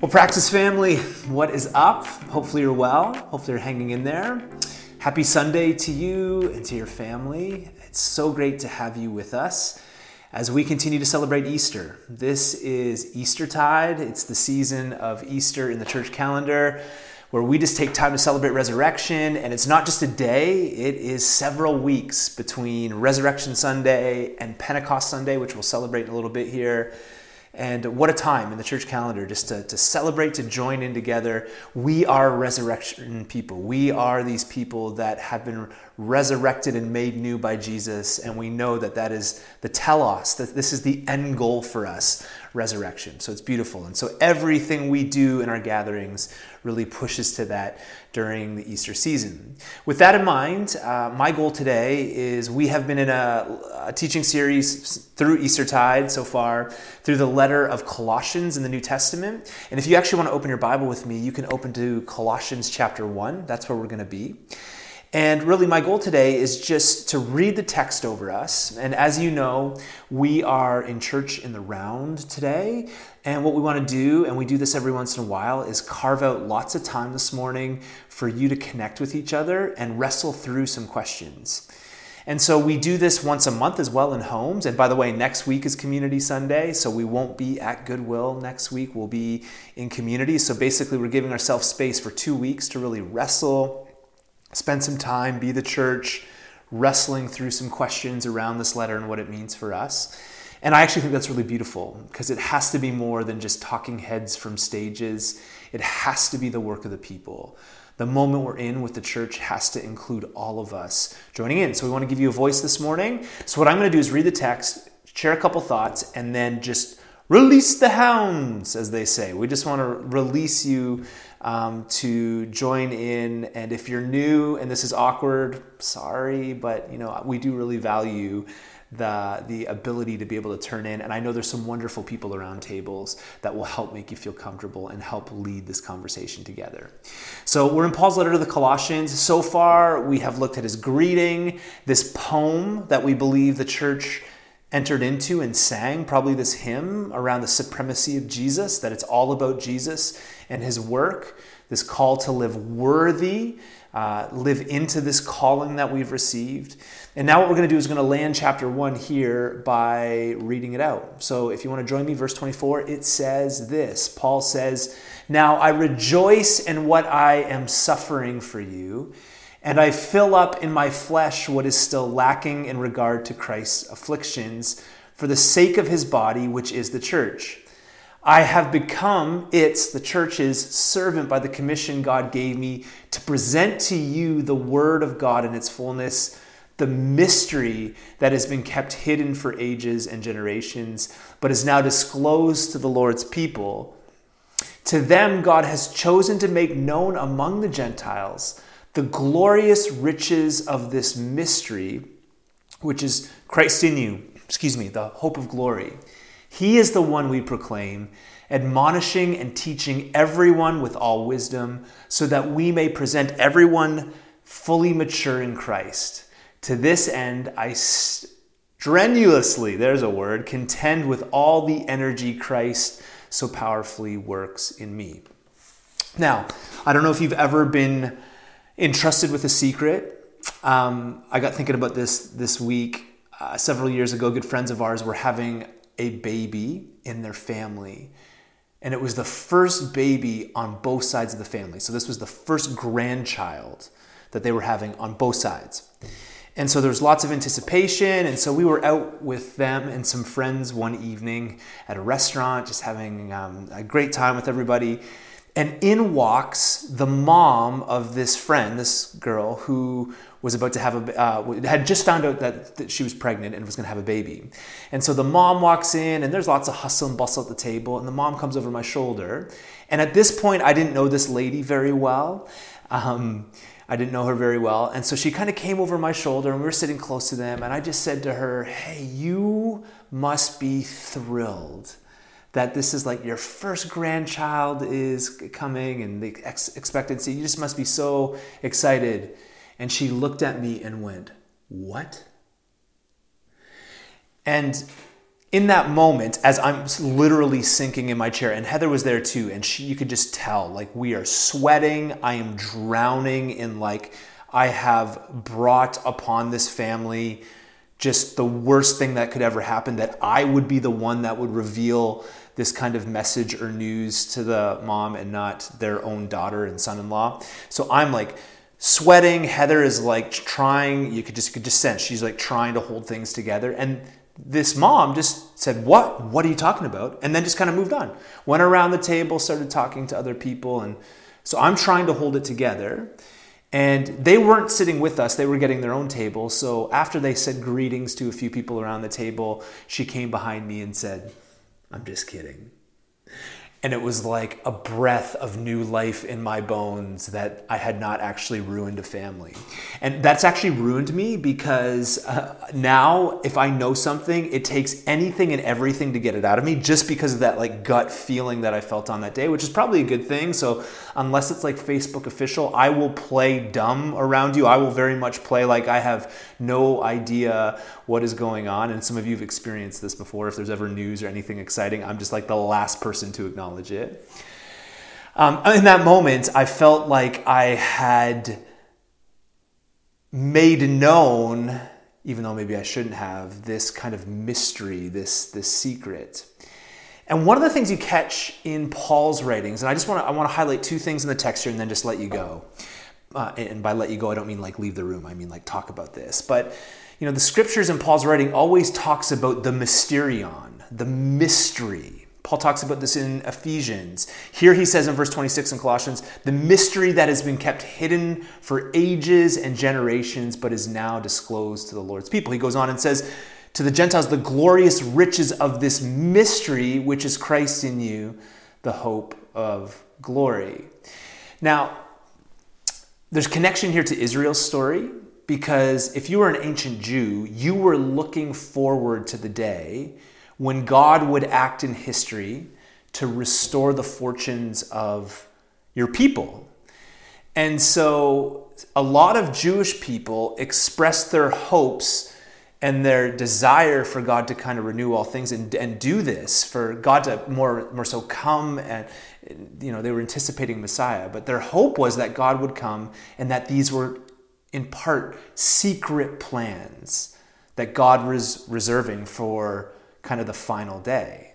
Well, Praxis family, what is up? Hopefully, you're well. Hopefully, you're hanging in there. Happy Sunday to you and to your family. It's so great to have you with us as we continue to celebrate Easter. This is Eastertide, it's the season of Easter in the church calendar where we just take time to celebrate resurrection. And it's not just a day, it is several weeks between Resurrection Sunday and Pentecost Sunday, which we'll celebrate in a little bit here. And what a time in the church calendar just to, to celebrate, to join in together. We are resurrection people. We are these people that have been resurrected and made new by Jesus. And we know that that is the telos, that this is the end goal for us resurrection. So it's beautiful. And so everything we do in our gatherings really pushes to that during the Easter season. With that in mind, uh, my goal today is we have been in a, a teaching series through Eastertide so far, through the letter of Colossians in the New Testament. And if you actually want to open your Bible with me, you can open to Colossians chapter 1. That's where we're going to be. And really, my goal today is just to read the text over us. And as you know, we are in church in the round today. And what we want to do, and we do this every once in a while, is carve out lots of time this morning for you to connect with each other and wrestle through some questions. And so we do this once a month as well in homes. And by the way, next week is Community Sunday, so we won't be at Goodwill next week. We'll be in community. So basically, we're giving ourselves space for two weeks to really wrestle spend some time, be the church, wrestling through some questions around this letter and what it means for us. And I actually think that's really beautiful because it has to be more than just talking heads from stages. It has to be the work of the people. The moment we're in with the church has to include all of us joining in. So we want to give you a voice this morning. So what I'm going to do is read the text, share a couple thoughts, and then just release the hounds, as they say. We just want to release you um, to join in. And if you're new and this is awkward, sorry, but you know we do really value the the ability to be able to turn in and i know there's some wonderful people around tables that will help make you feel comfortable and help lead this conversation together so we're in paul's letter to the colossians so far we have looked at his greeting this poem that we believe the church entered into and sang probably this hymn around the supremacy of Jesus, that it's all about Jesus and his work, this call to live worthy, uh, live into this calling that we've received. And now, what we're going to do is going to land chapter one here by reading it out. So, if you want to join me, verse 24, it says this Paul says, Now I rejoice in what I am suffering for you and I fill up in my flesh what is still lacking in regard to Christ's afflictions for the sake of his body, which is the church. I have become its, the church's, servant by the commission God gave me to present to you the word of God in its fullness, the mystery that has been kept hidden for ages and generations, but is now disclosed to the Lord's people. To them, God has chosen to make known among the Gentiles the glorious riches of this mystery, which is Christ in you, excuse me, the hope of glory. He is the one we proclaim, admonishing and teaching everyone with all wisdom, so that we may present everyone fully mature in Christ. To this end, I strenuously, there's a word, contend with all the energy Christ so powerfully works in me. Now, I don't know if you've ever been entrusted with a secret. Um, I got thinking about this this week. Uh, several years ago, good friends of ours were having a baby in their family. And it was the first baby on both sides of the family. So this was the first grandchild that they were having on both sides. And so there was lots of anticipation. And so we were out with them and some friends one evening at a restaurant, just having um, a great time with everybody. And in walks the mom of this friend, this girl who was about to have a, uh, had just found out that, that she was pregnant and was going to have a baby. And so the mom walks in, and there's lots of hustle and bustle at the table. And the mom comes over my shoulder. And at this point, I didn't know this lady very well. Um, I didn't know her very well. And so she kind of came over my shoulder, and we were sitting close to them. And I just said to her, Hey, you must be thrilled that this is like your first grandchild is coming and the ex- expectancy. You just must be so excited. And she looked at me and went, What? And in that moment, as I'm literally sinking in my chair, and Heather was there too, and she, you could just tell, like, we are sweating. I am drowning in, like, I have brought upon this family just the worst thing that could ever happen, that I would be the one that would reveal this kind of message or news to the mom and not their own daughter and son in law. So I'm like, sweating. Heather is like trying, you could just you could just sense she's like trying to hold things together. And this mom just said, What? What are you talking about? And then just kind of moved on. Went around the table, started talking to other people. And so I'm trying to hold it together. And they weren't sitting with us, they were getting their own table. So after they said greetings to a few people around the table, she came behind me and said, I'm just kidding and it was like a breath of new life in my bones that I had not actually ruined a family. And that's actually ruined me because uh, now if I know something, it takes anything and everything to get it out of me just because of that like gut feeling that I felt on that day, which is probably a good thing. So unless it's like Facebook official, I will play dumb around you. I will very much play like I have no idea what is going on. And some of you have experienced this before. If there's ever news or anything exciting, I'm just like the last person to acknowledge it. Um, in that moment, I felt like I had made known, even though maybe I shouldn't have, this kind of mystery, this, this secret. And one of the things you catch in Paul's writings, and I just want to I want to highlight two things in the text here and then just let you go. Uh, and by let you go, I don't mean like leave the room. I mean like talk about this. But you know, the scriptures in Paul's writing always talks about the mysterion, the mystery. Paul talks about this in Ephesians. Here he says in verse 26 in Colossians, the mystery that has been kept hidden for ages and generations, but is now disclosed to the Lord's people. He goes on and says, to the Gentiles, the glorious riches of this mystery, which is Christ in you, the hope of glory. Now, there's connection here to Israel's story because if you were an ancient Jew, you were looking forward to the day when God would act in history to restore the fortunes of your people. And so a lot of Jewish people expressed their hopes and their desire for God to kind of renew all things and, and do this, for God to more, more so come and, you know, they were anticipating Messiah. But their hope was that God would come and that these were in part secret plans that God was reserving for kind of the final day.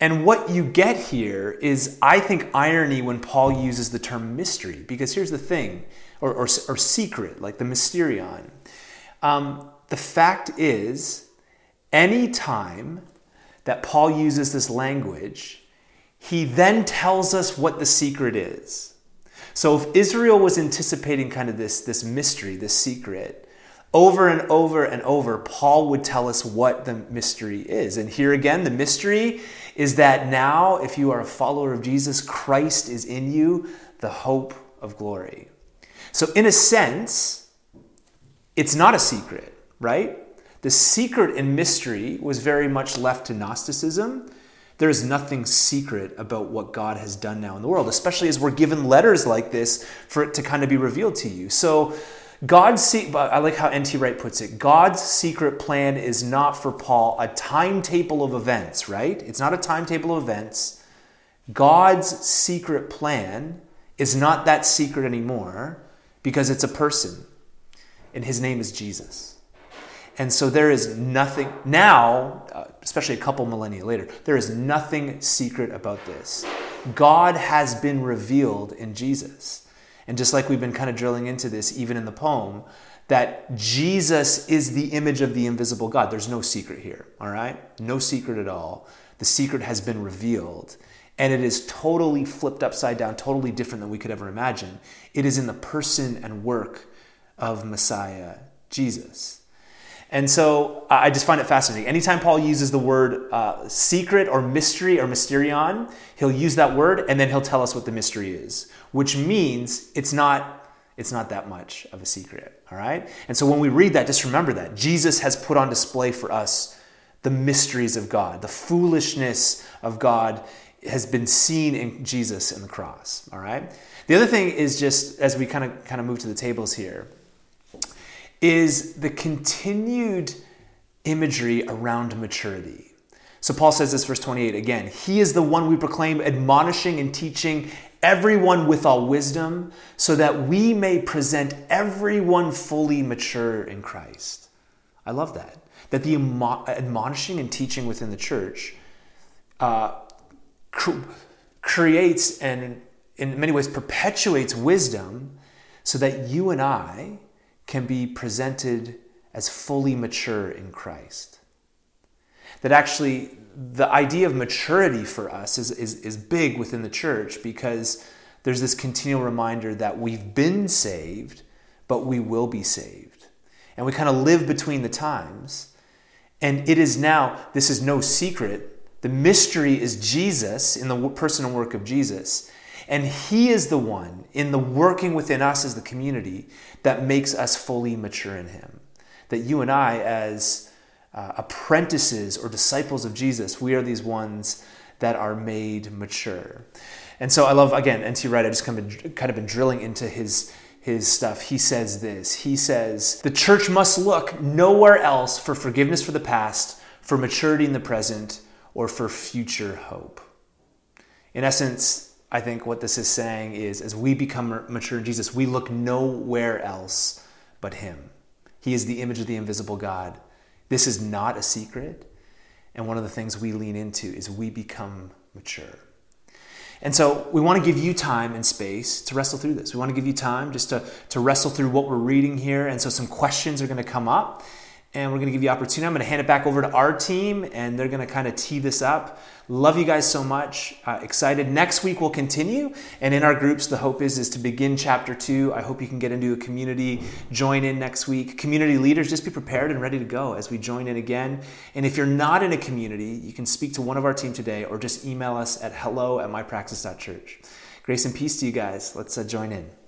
And what you get here is, I think, irony when Paul uses the term mystery, because here's the thing, or, or, or secret, like the mysterion. Um, the fact is, any time that Paul uses this language, he then tells us what the secret is. So if Israel was anticipating kind of this, this mystery, this secret, over and over and over, Paul would tell us what the mystery is. And here again, the mystery is that now, if you are a follower of Jesus, Christ is in you, the hope of glory. So, in a sense, it's not a secret, right? The secret and mystery was very much left to Gnosticism there is nothing secret about what God has done now in the world, especially as we're given letters like this for it to kind of be revealed to you. So, God's secret, I like how N.T. Wright puts it. God's secret plan is not for Paul a timetable of events, right? It's not a timetable of events. God's secret plan is not that secret anymore because it's a person, and his name is Jesus. And so there is nothing, now, uh, especially a couple millennia later, there is nothing secret about this. God has been revealed in Jesus. And just like we've been kind of drilling into this, even in the poem, that Jesus is the image of the invisible God. There's no secret here, all right? No secret at all. The secret has been revealed. And it is totally flipped upside down, totally different than we could ever imagine. It is in the person and work of Messiah, Jesus. And so I just find it fascinating. Anytime Paul uses the word uh, secret or mystery or mysterion, he'll use that word and then he'll tell us what the mystery is, which means it's not it's not that much of a secret, all right? And so when we read that, just remember that Jesus has put on display for us the mysteries of God. The foolishness of God has been seen in Jesus in the cross, all right? The other thing is just as we kind of kind of move to the tables here, is the continued imagery around maturity. So Paul says this, verse 28 again He is the one we proclaim, admonishing and teaching everyone with all wisdom, so that we may present everyone fully mature in Christ. I love that. That the admonishing and teaching within the church uh, cr- creates and in many ways perpetuates wisdom so that you and I can be presented as fully mature in Christ. That actually, the idea of maturity for us is, is, is big within the church because there's this continual reminder that we've been saved, but we will be saved. And we kind of live between the times. And it is now, this is no secret, the mystery is Jesus in the person and work of Jesus. And He is the one in the working within us as the community that makes us fully mature in Him. That you and I, as uh, apprentices or disciples of Jesus, we are these ones that are made mature. And so I love, again, N.T. Wright, I just kind of, kind of been drilling into his, his stuff. He says this He says, The church must look nowhere else for forgiveness for the past, for maturity in the present, or for future hope. In essence, I think what this is saying is as we become mature in Jesus, we look nowhere else but Him. He is the image of the invisible God. This is not a secret. And one of the things we lean into is we become mature. And so we want to give you time and space to wrestle through this. We want to give you time just to, to wrestle through what we're reading here. And so some questions are going to come up and we're going to give you opportunity. I'm going to hand it back over to our team, and they're going to kind of tee this up. Love you guys so much. Uh, excited. Next week we'll continue, and in our groups, the hope is is to begin chapter two. I hope you can get into a community, join in next week. Community leaders, just be prepared and ready to go as we join in again. And if you're not in a community, you can speak to one of our team today, or just email us at hello at mypraxis.church. Grace and peace to you guys. Let's uh, join in.